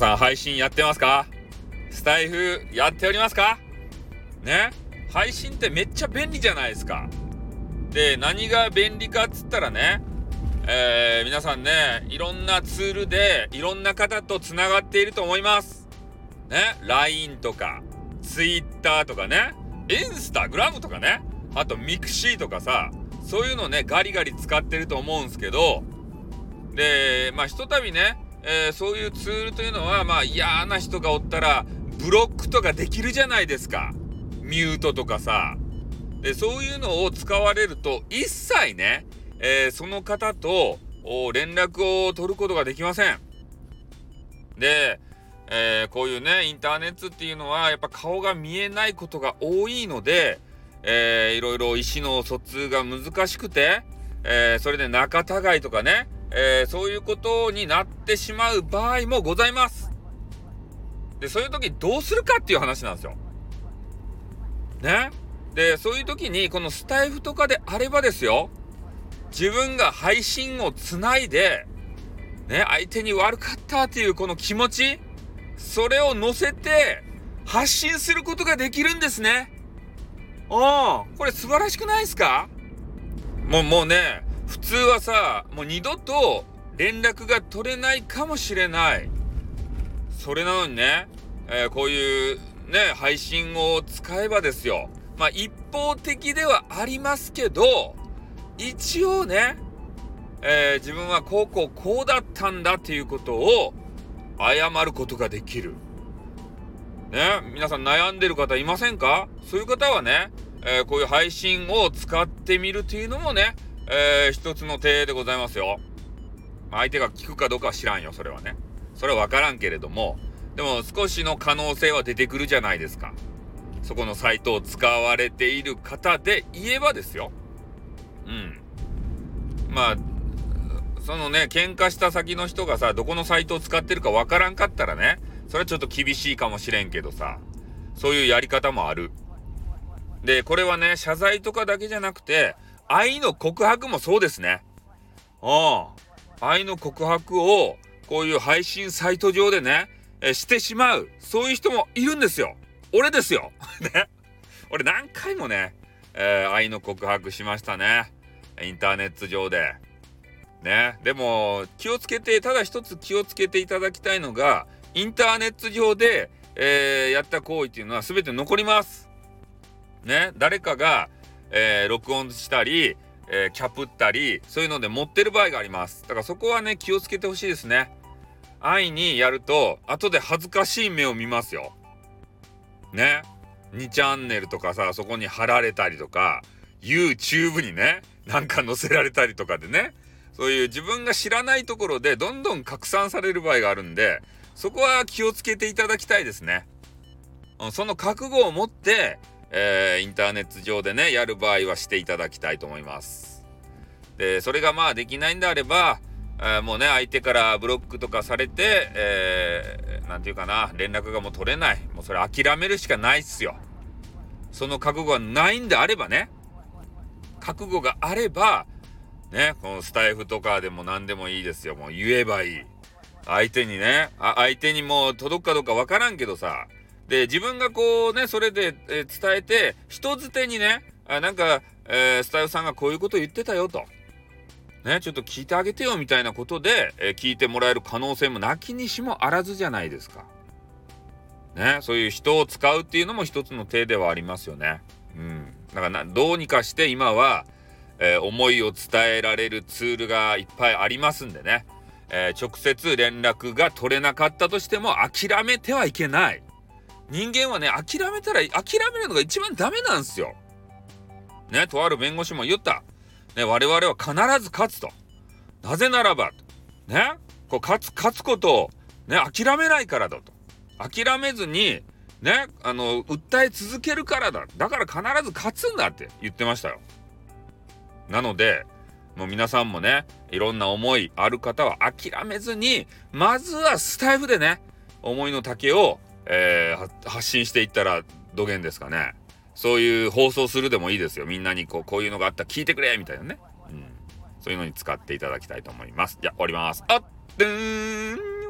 さん配信やってますか？スタエフやっておりますか？ね？配信ってめっちゃ便利じゃないですか。で、何が便利かっつったらね、えー、皆さんね、いろんなツールでいろんな方とつながっていると思います。ね、LINE とか、Twitter とかね、インスタグラムとかね、あと mixi とかさ、そういうのね、ガリガリ使ってると思うんすけど、で、まあ、ひとたびね、えー、そういうツールというのは、まあ、嫌な人がおったら、ブロックとかできるじゃないですか。ミュートとかさ。で、そういうのを使われると、一切ね、えー、その方と連絡を取ることができません。で、えー、こういうね、インターネットっていうのは、やっぱ顔が見えないことが多いので、えー、いろいろ意思の疎通が難しくて、えー、それで仲違いとかね、えー、そういうことになってしまう場合もございます。で、そういう時どうするかっていう話なんですよ。ね。で、そういう時に、このスタイフとかであればですよ、自分が配信をつないで、ね、相手に悪かったっていうこの気持ち、それを乗せて発信することができるんですね。おこれ素晴らしくないですか？もうもうね、普通はさ、もう二度と連絡が取れないかもしれない。それなのにね、えー、こういうね、配信を使えばですよ。まあ一方的ではありますけど、一応ね、えー、自分はこうこうこうだったんだっていうことを謝ることができる。ね、皆さん悩んでる方いませんか？そういう方はね、えー、こういう配信を使ってみるというのもね、えー、一つの手でございますよ。相手が聞くかどうかは知らんよ、それはね。それはわからんけれども、でも少しの可能性は出てくるじゃないですか。そこのサイトを使われている方で言えばですよ。うん。まあ、そのね、喧嘩した先の人がさ、どこのサイトを使ってるかわからんかったらね、それはちょっと厳しいかもしれんけどさ、そういうやり方もある。で、これはね、謝罪とかだけじゃなくて、愛の告白もそうですね。うん。愛の告白を、こういう配信サイト上でね、えしてしまう。そういう人もいるんですよ。俺ですよ。ね。俺何回もね、えー、愛の告白しましたね。インターネット上で。ね。でも、気をつけて、ただ一つ気をつけていただきたいのが、インターネット上で、えー、やった行為っていうのは全て残ります。ね。誰かが、えー、録音したり、えー、キャプったり、そういうので持ってる場合があります。だからそこはね、気をつけてほしいですね。愛にやると、後で恥ずかしい目を見ますよ。ね。2チャンネルとかさ、そこに貼られたりとか、YouTube にね、なんか載せられたりとかでね、そういう自分が知らないところでどんどん拡散される場合があるんで、そこは気をつけていただきたいですね。その覚悟を持って、えー、インターネット上でね、やる場合はしていただきたいと思います。で、それがまあできないんであれば、えー、もうね、相手からブロックとかされて、えー、なんていうかな、連絡がもう取れない。もうそれ諦めるしかないっすよ。その覚悟がないんであればね、覚悟があれば、ね、このスタイフとかでも何でもいいですよ。もう言えばいい。相手にね、あ相手にもう届くかどうかわからんけどさ、で、自分がこうね、それで、え、伝えて、人づてにね、あなんか、えー、スタイルさんがこういうこと言ってたよと。ね、ちょっと聞いてあげてよみたいなことで、えー、聞いてもらえる可能性もなきにしもあらずじゃないですか。ね、そういう人を使うっていうのも一つの手ではありますよね。うん。だからな、どうにかして今は、えー、思いを伝えられるツールがいっぱいありますんでね。えー、直接連絡が取れなかったとしても諦めてはいけない。人間はね、諦めたら、諦めるのが一番ダメなんですよ。ね、とある弁護士も言った。ね、我々は必ず勝つと。なぜならば、ね、こう勝つ、勝つことを、ね、諦めないからだと。諦めずに、ね、あの、訴え続けるからだ。だから必ず勝つんだって言ってましたよ。なので、もう皆さんもね、いろんな思いある方は諦めずに、まずはスタイフでね、思いの丈をえー、発信していったらどげんですかね。そういう放送するでもいいですよ。みんなにこう、こういうのがあったら聞いてくれみたいなね。うん。そういうのに使っていただきたいと思います。じゃあ、終わります。あっ、でーん